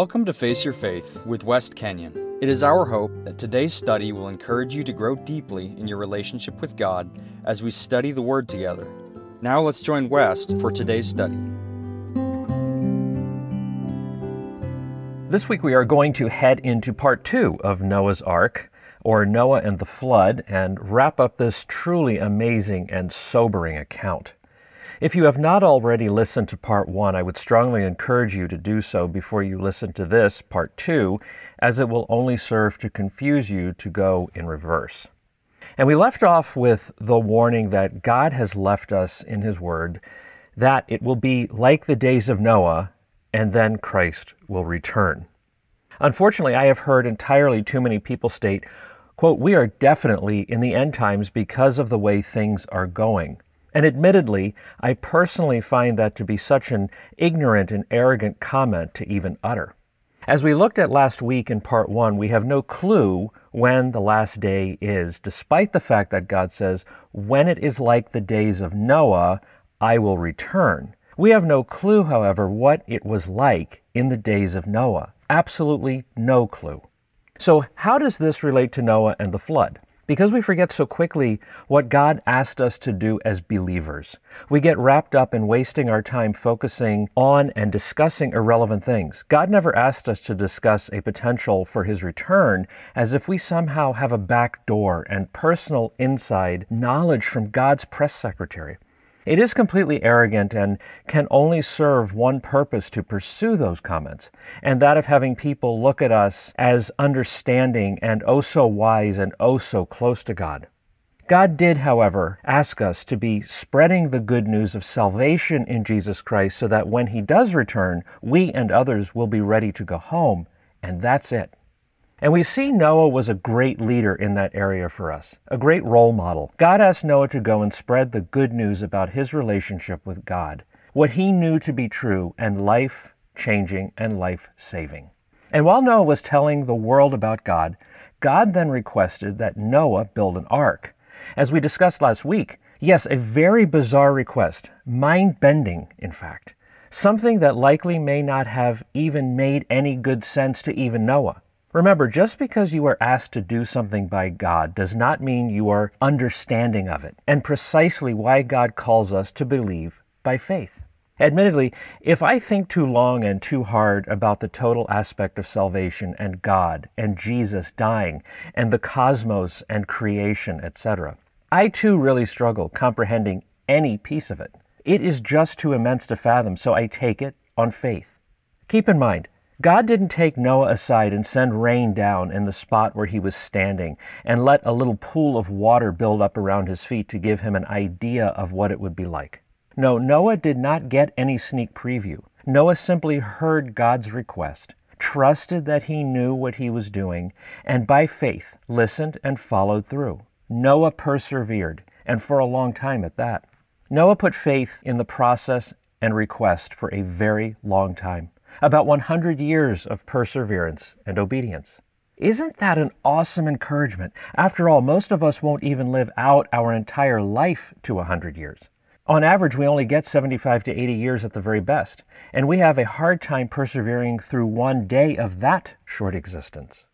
Welcome to Face Your Faith with West Kenyon. It is our hope that today's study will encourage you to grow deeply in your relationship with God as we study the Word together. Now let's join West for today's study. This week we are going to head into part two of Noah's Ark, or Noah and the Flood, and wrap up this truly amazing and sobering account. If you have not already listened to part one, I would strongly encourage you to do so before you listen to this, part two, as it will only serve to confuse you to go in reverse. And we left off with the warning that God has left us in His Word that it will be like the days of Noah, and then Christ will return. Unfortunately, I have heard entirely too many people state, quote, we are definitely in the end times because of the way things are going. And admittedly, I personally find that to be such an ignorant and arrogant comment to even utter. As we looked at last week in part one, we have no clue when the last day is, despite the fact that God says, When it is like the days of Noah, I will return. We have no clue, however, what it was like in the days of Noah. Absolutely no clue. So, how does this relate to Noah and the flood? Because we forget so quickly what God asked us to do as believers, we get wrapped up in wasting our time focusing on and discussing irrelevant things. God never asked us to discuss a potential for His return as if we somehow have a back door and personal inside knowledge from God's press secretary. It is completely arrogant and can only serve one purpose to pursue those comments, and that of having people look at us as understanding and oh so wise and oh so close to God. God did, however, ask us to be spreading the good news of salvation in Jesus Christ so that when He does return, we and others will be ready to go home, and that's it. And we see Noah was a great leader in that area for us, a great role model. God asked Noah to go and spread the good news about his relationship with God, what he knew to be true and life changing and life saving. And while Noah was telling the world about God, God then requested that Noah build an ark. As we discussed last week, yes, a very bizarre request, mind bending, in fact, something that likely may not have even made any good sense to even Noah. Remember, just because you are asked to do something by God does not mean you are understanding of it, and precisely why God calls us to believe by faith. Admittedly, if I think too long and too hard about the total aspect of salvation and God and Jesus dying and the cosmos and creation, etc., I too really struggle comprehending any piece of it. It is just too immense to fathom, so I take it on faith. Keep in mind, God didn't take Noah aside and send rain down in the spot where he was standing and let a little pool of water build up around his feet to give him an idea of what it would be like. No, Noah did not get any sneak preview. Noah simply heard God's request, trusted that he knew what he was doing, and by faith listened and followed through. Noah persevered, and for a long time at that. Noah put faith in the process and request for a very long time about 100 years of perseverance and obedience. Isn't that an awesome encouragement? After all, most of us won't even live out our entire life to 100 years. On average, we only get 75 to 80 years at the very best, and we have a hard time persevering through one day of that short existence.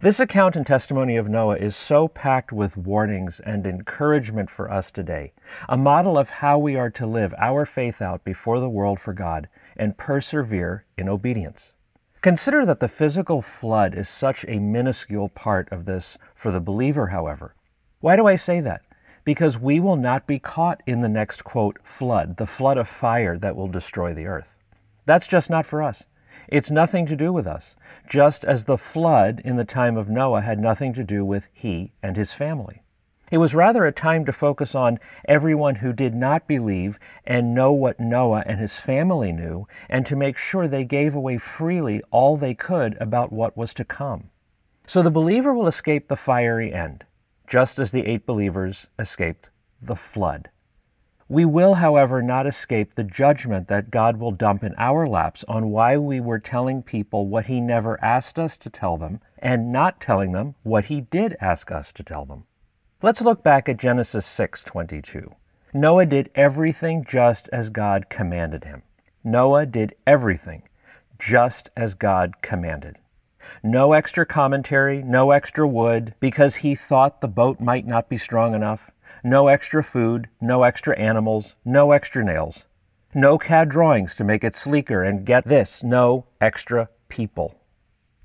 This account and testimony of Noah is so packed with warnings and encouragement for us today, a model of how we are to live our faith out before the world for God and persevere in obedience. Consider that the physical flood is such a minuscule part of this for the believer, however. Why do I say that? Because we will not be caught in the next quote, flood, the flood of fire that will destroy the earth. That's just not for us. It's nothing to do with us, just as the flood in the time of Noah had nothing to do with he and his family. It was rather a time to focus on everyone who did not believe and know what Noah and his family knew, and to make sure they gave away freely all they could about what was to come. So the believer will escape the fiery end, just as the eight believers escaped the flood. We will, however, not escape the judgment that God will dump in our laps on why we were telling people what He never asked us to tell them and not telling them what He did ask us to tell them. Let's look back at Genesis 6:22. Noah did everything just as God commanded him. Noah did everything just as God commanded. No extra commentary, no extra wood, because he thought the boat might not be strong enough. No extra food, no extra animals, no extra nails. No CAD drawings to make it sleeker, and get this, no extra people.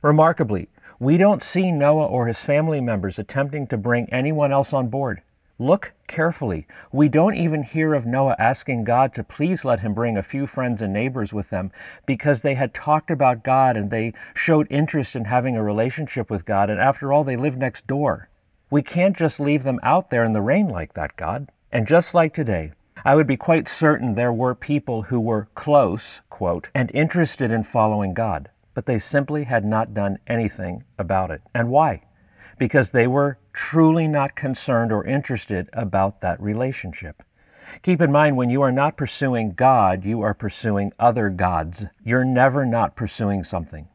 Remarkably, we don't see Noah or his family members attempting to bring anyone else on board. Look carefully. We don't even hear of Noah asking God to please let him bring a few friends and neighbors with them because they had talked about God and they showed interest in having a relationship with God, and after all, they live next door. We can't just leave them out there in the rain like that, God. And just like today, I would be quite certain there were people who were close, quote, and interested in following God, but they simply had not done anything about it. And why? Because they were truly not concerned or interested about that relationship. Keep in mind, when you are not pursuing God, you are pursuing other gods. You're never not pursuing something.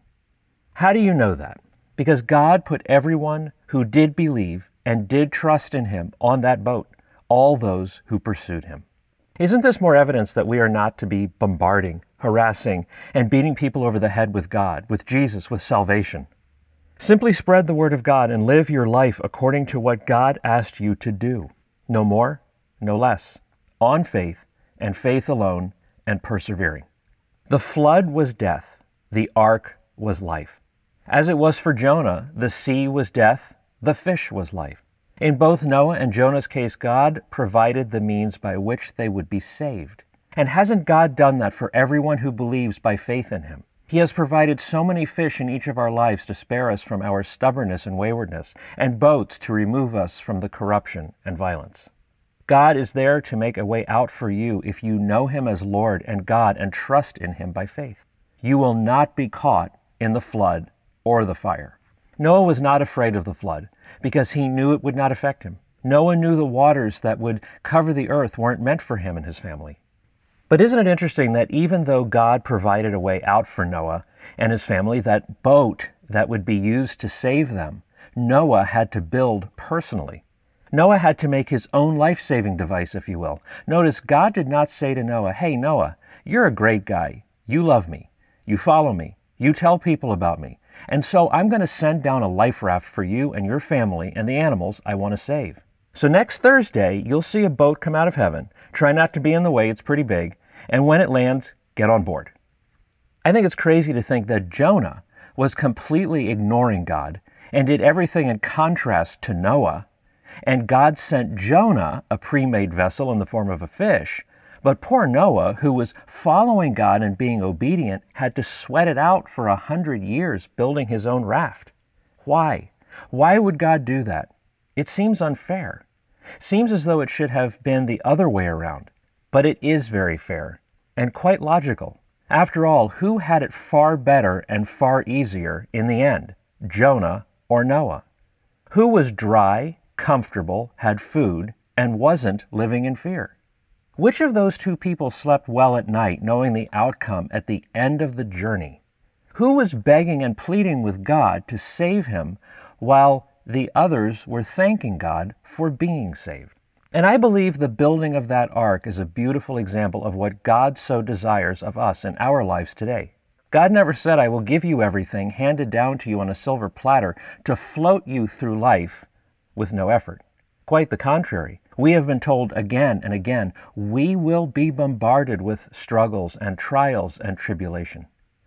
How do you know that? Because God put everyone who did believe and did trust in Him on that boat, all those who pursued Him. Isn't this more evidence that we are not to be bombarding, harassing, and beating people over the head with God, with Jesus, with salvation? Simply spread the Word of God and live your life according to what God asked you to do. No more, no less. On faith, and faith alone, and persevering. The flood was death, the ark was life. As it was for Jonah, the sea was death, the fish was life. In both Noah and Jonah's case, God provided the means by which they would be saved. And hasn't God done that for everyone who believes by faith in Him? He has provided so many fish in each of our lives to spare us from our stubbornness and waywardness, and boats to remove us from the corruption and violence. God is there to make a way out for you if you know Him as Lord and God and trust in Him by faith. You will not be caught in the flood or the fire. Noah was not afraid of the flood because he knew it would not affect him. Noah knew the waters that would cover the earth weren't meant for him and his family. But isn't it interesting that even though God provided a way out for Noah and his family, that boat that would be used to save them, Noah had to build personally. Noah had to make his own life saving device, if you will. Notice God did not say to Noah, Hey, Noah, you're a great guy. You love me. You follow me. You tell people about me. And so I'm going to send down a life raft for you and your family and the animals I want to save. So next Thursday, you'll see a boat come out of heaven. Try not to be in the way, it's pretty big. And when it lands, get on board. I think it's crazy to think that Jonah was completely ignoring God and did everything in contrast to Noah. And God sent Jonah a pre made vessel in the form of a fish. But poor Noah, who was following God and being obedient, had to sweat it out for a hundred years building his own raft. Why? Why would God do that? It seems unfair. Seems as though it should have been the other way around. But it is very fair and quite logical. After all, who had it far better and far easier in the end, Jonah or Noah? Who was dry, comfortable, had food, and wasn't living in fear? Which of those two people slept well at night knowing the outcome at the end of the journey? Who was begging and pleading with God to save him while the others were thanking God for being saved. And I believe the building of that ark is a beautiful example of what God so desires of us in our lives today. God never said, I will give you everything handed down to you on a silver platter to float you through life with no effort. Quite the contrary. We have been told again and again, we will be bombarded with struggles and trials and tribulation.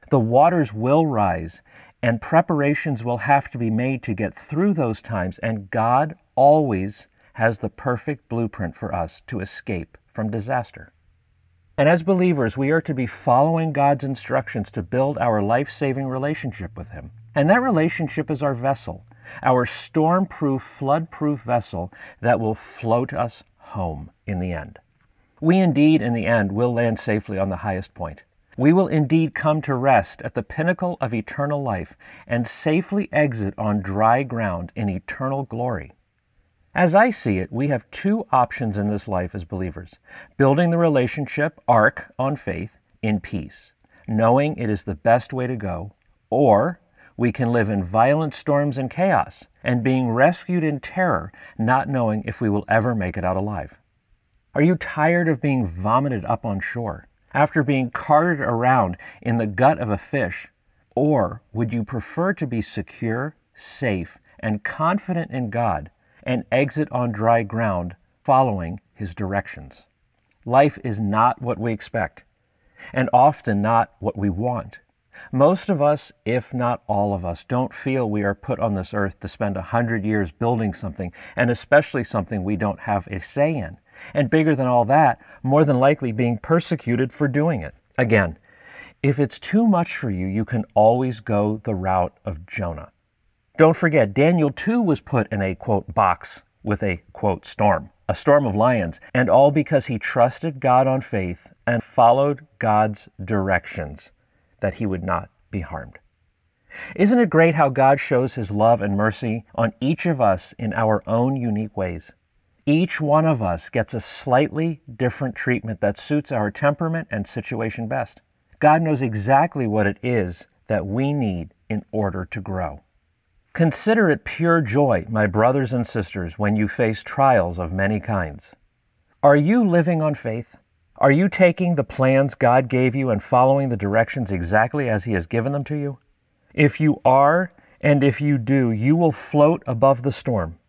The waters will rise and preparations will have to be made to get through those times, and God always has the perfect blueprint for us to escape from disaster. And as believers, we are to be following God's instructions to build our life saving relationship with Him. And that relationship is our vessel, our storm proof, flood proof vessel that will float us home in the end. We indeed, in the end, will land safely on the highest point we will indeed come to rest at the pinnacle of eternal life and safely exit on dry ground in eternal glory. As I see it, we have two options in this life as believers building the relationship, ark on faith, in peace, knowing it is the best way to go, or we can live in violent storms and chaos and being rescued in terror, not knowing if we will ever make it out alive. Are you tired of being vomited up on shore? after being carted around in the gut of a fish? Or would you prefer to be secure, safe, and confident in God and exit on dry ground following His directions? Life is not what we expect, and often not what we want. Most of us, if not all of us, don't feel we are put on this earth to spend a hundred years building something, and especially something we don't have a say in. And bigger than all that, more than likely being persecuted for doing it. Again, if it's too much for you, you can always go the route of Jonah. Don't forget, Daniel too was put in a quote box with a quote storm, a storm of lions, and all because he trusted God on faith and followed God's directions that he would not be harmed. Isn't it great how God shows his love and mercy on each of us in our own unique ways? Each one of us gets a slightly different treatment that suits our temperament and situation best. God knows exactly what it is that we need in order to grow. Consider it pure joy, my brothers and sisters, when you face trials of many kinds. Are you living on faith? Are you taking the plans God gave you and following the directions exactly as He has given them to you? If you are, and if you do, you will float above the storm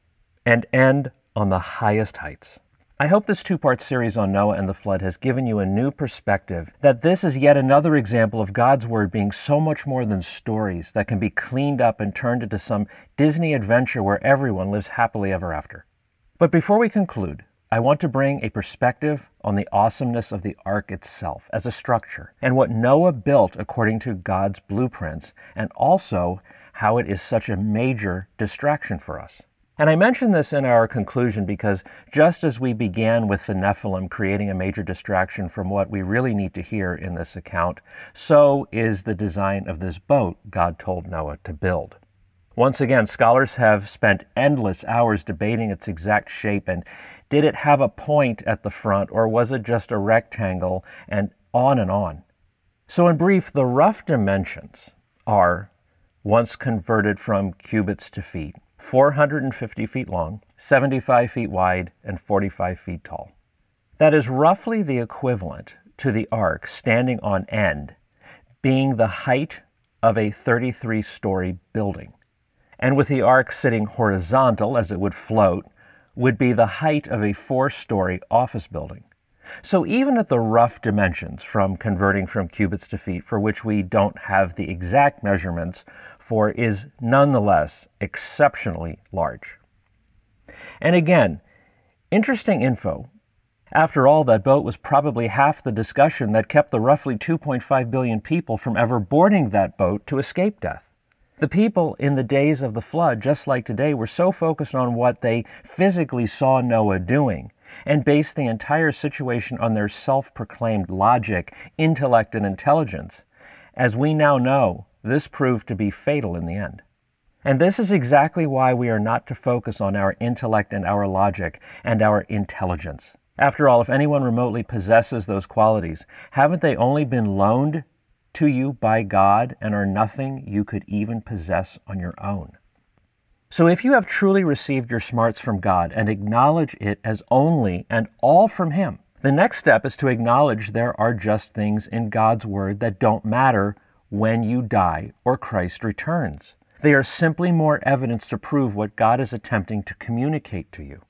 and end on the highest heights. I hope this two part series on Noah and the flood has given you a new perspective that this is yet another example of God's Word being so much more than stories that can be cleaned up and turned into some Disney adventure where everyone lives happily ever after. But before we conclude, I want to bring a perspective on the awesomeness of the ark itself as a structure and what Noah built according to God's blueprints, and also how it is such a major distraction for us. And I mention this in our conclusion because just as we began with the Nephilim creating a major distraction from what we really need to hear in this account, so is the design of this boat God told Noah to build. Once again, scholars have spent endless hours debating its exact shape and did it have a point at the front or was it just a rectangle and on and on? So, in brief, the rough dimensions are once converted from cubits to feet 450 feet long, 75 feet wide, and 45 feet tall. That is roughly the equivalent to the ark standing on end, being the height of a 33 story building. And with the ark sitting horizontal as it would float, would be the height of a four story office building. So, even at the rough dimensions from converting from cubits to feet, for which we don't have the exact measurements for, is nonetheless exceptionally large. And again, interesting info. After all, that boat was probably half the discussion that kept the roughly 2.5 billion people from ever boarding that boat to escape death. The people in the days of the flood, just like today, were so focused on what they physically saw Noah doing and based the entire situation on their self proclaimed logic, intellect, and intelligence. As we now know, this proved to be fatal in the end. And this is exactly why we are not to focus on our intellect and our logic and our intelligence. After all, if anyone remotely possesses those qualities, haven't they only been loaned to you by God and are nothing you could even possess on your own. So, if you have truly received your smarts from God and acknowledge it as only and all from Him, the next step is to acknowledge there are just things in God's Word that don't matter when you die or Christ returns. They are simply more evidence to prove what God is attempting to communicate to you.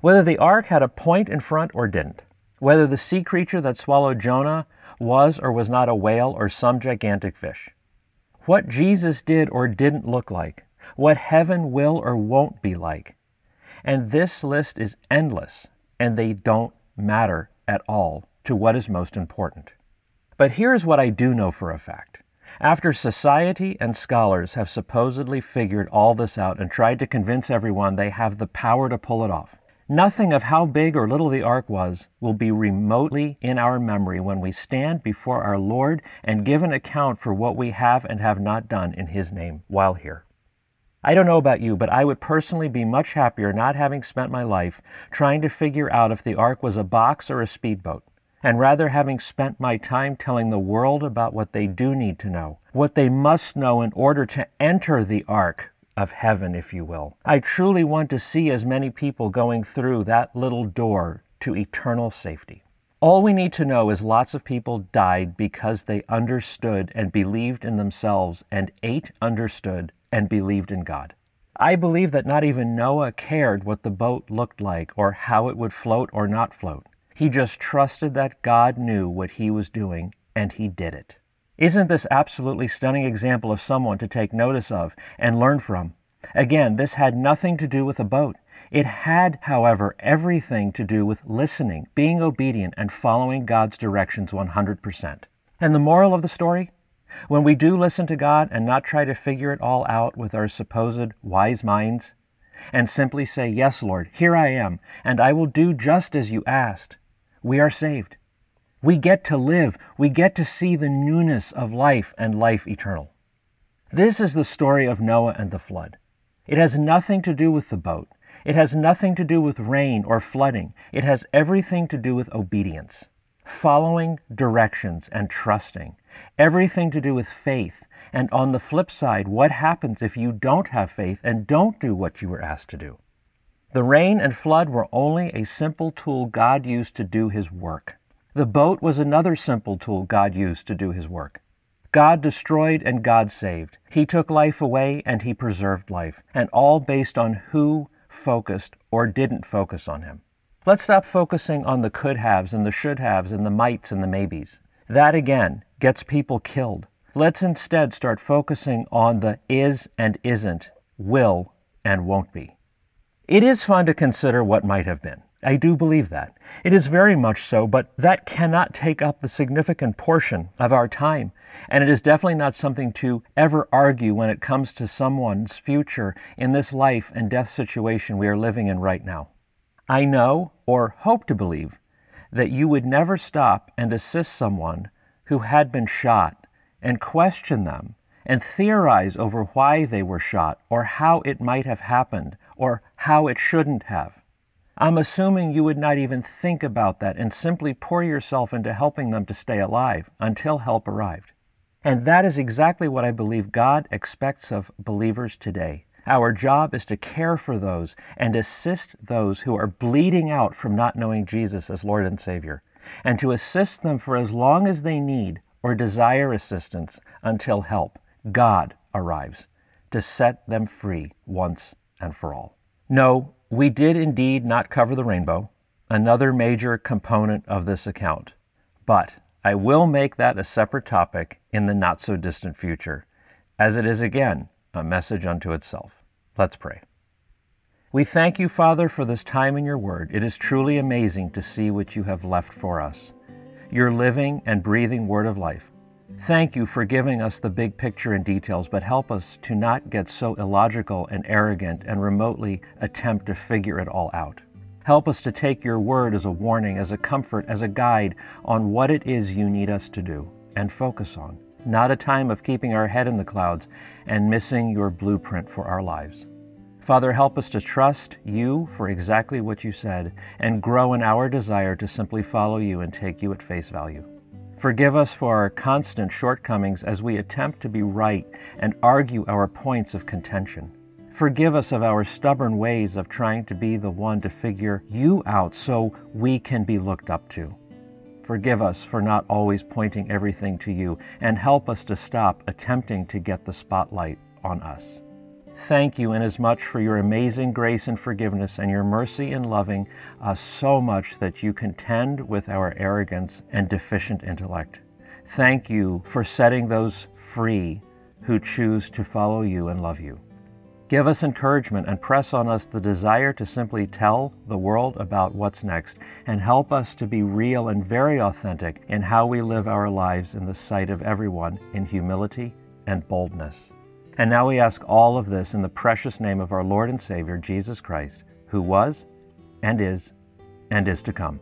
Whether the ark had a point in front or didn't, whether the sea creature that swallowed Jonah was or was not a whale or some gigantic fish. What Jesus did or didn't look like, what heaven will or won't be like. And this list is endless, and they don't matter at all to what is most important. But here's what I do know for a fact. After society and scholars have supposedly figured all this out and tried to convince everyone they have the power to pull it off, Nothing of how big or little the ark was will be remotely in our memory when we stand before our Lord and give an account for what we have and have not done in His name while here. I don't know about you, but I would personally be much happier not having spent my life trying to figure out if the ark was a box or a speedboat, and rather having spent my time telling the world about what they do need to know, what they must know in order to enter the ark of heaven, if you will. I truly want to see as many people going through that little door to eternal safety. All we need to know is lots of people died because they understood and believed in themselves, and eight understood and believed in God. I believe that not even Noah cared what the boat looked like or how it would float or not float. He just trusted that God knew what he was doing, and he did it. Isn't this absolutely stunning example of someone to take notice of and learn from? Again, this had nothing to do with a boat. It had, however, everything to do with listening, being obedient, and following God's directions 100%. And the moral of the story? When we do listen to God and not try to figure it all out with our supposed wise minds, and simply say, Yes, Lord, here I am, and I will do just as you asked, we are saved. We get to live, we get to see the newness of life and life eternal. This is the story of Noah and the flood. It has nothing to do with the boat. It has nothing to do with rain or flooding. It has everything to do with obedience, following directions and trusting. Everything to do with faith. And on the flip side, what happens if you don't have faith and don't do what you were asked to do? The rain and flood were only a simple tool God used to do his work. The boat was another simple tool God used to do his work. God destroyed and God saved. He took life away and he preserved life, and all based on who focused or didn't focus on him. Let's stop focusing on the could haves and the should haves and the mights and the maybes. That again gets people killed. Let's instead start focusing on the is and isn't, will and won't be. It is fun to consider what might have been. I do believe that. It is very much so, but that cannot take up the significant portion of our time. And it is definitely not something to ever argue when it comes to someone's future in this life and death situation we are living in right now. I know, or hope to believe, that you would never stop and assist someone who had been shot and question them and theorize over why they were shot or how it might have happened or how it shouldn't have. I'm assuming you would not even think about that and simply pour yourself into helping them to stay alive until help arrived. And that is exactly what I believe God expects of believers today. Our job is to care for those and assist those who are bleeding out from not knowing Jesus as Lord and Savior, and to assist them for as long as they need or desire assistance until help, God, arrives to set them free once and for all. No, we did indeed not cover the rainbow, another major component of this account, but I will make that a separate topic in the not so distant future, as it is again a message unto itself. Let's pray. We thank you, Father, for this time in your word. It is truly amazing to see what you have left for us, your living and breathing word of life. Thank you for giving us the big picture and details, but help us to not get so illogical and arrogant and remotely attempt to figure it all out. Help us to take your word as a warning, as a comfort, as a guide on what it is you need us to do and focus on, not a time of keeping our head in the clouds and missing your blueprint for our lives. Father, help us to trust you for exactly what you said and grow in our desire to simply follow you and take you at face value. Forgive us for our constant shortcomings as we attempt to be right and argue our points of contention. Forgive us of our stubborn ways of trying to be the one to figure you out so we can be looked up to. Forgive us for not always pointing everything to you and help us to stop attempting to get the spotlight on us. Thank you inasmuch for your amazing grace and forgiveness and your mercy in loving us so much that you contend with our arrogance and deficient intellect. Thank you for setting those free who choose to follow you and love you. Give us encouragement and press on us the desire to simply tell the world about what's next and help us to be real and very authentic in how we live our lives in the sight of everyone in humility and boldness. And now we ask all of this in the precious name of our Lord and Savior, Jesus Christ, who was, and is, and is to come.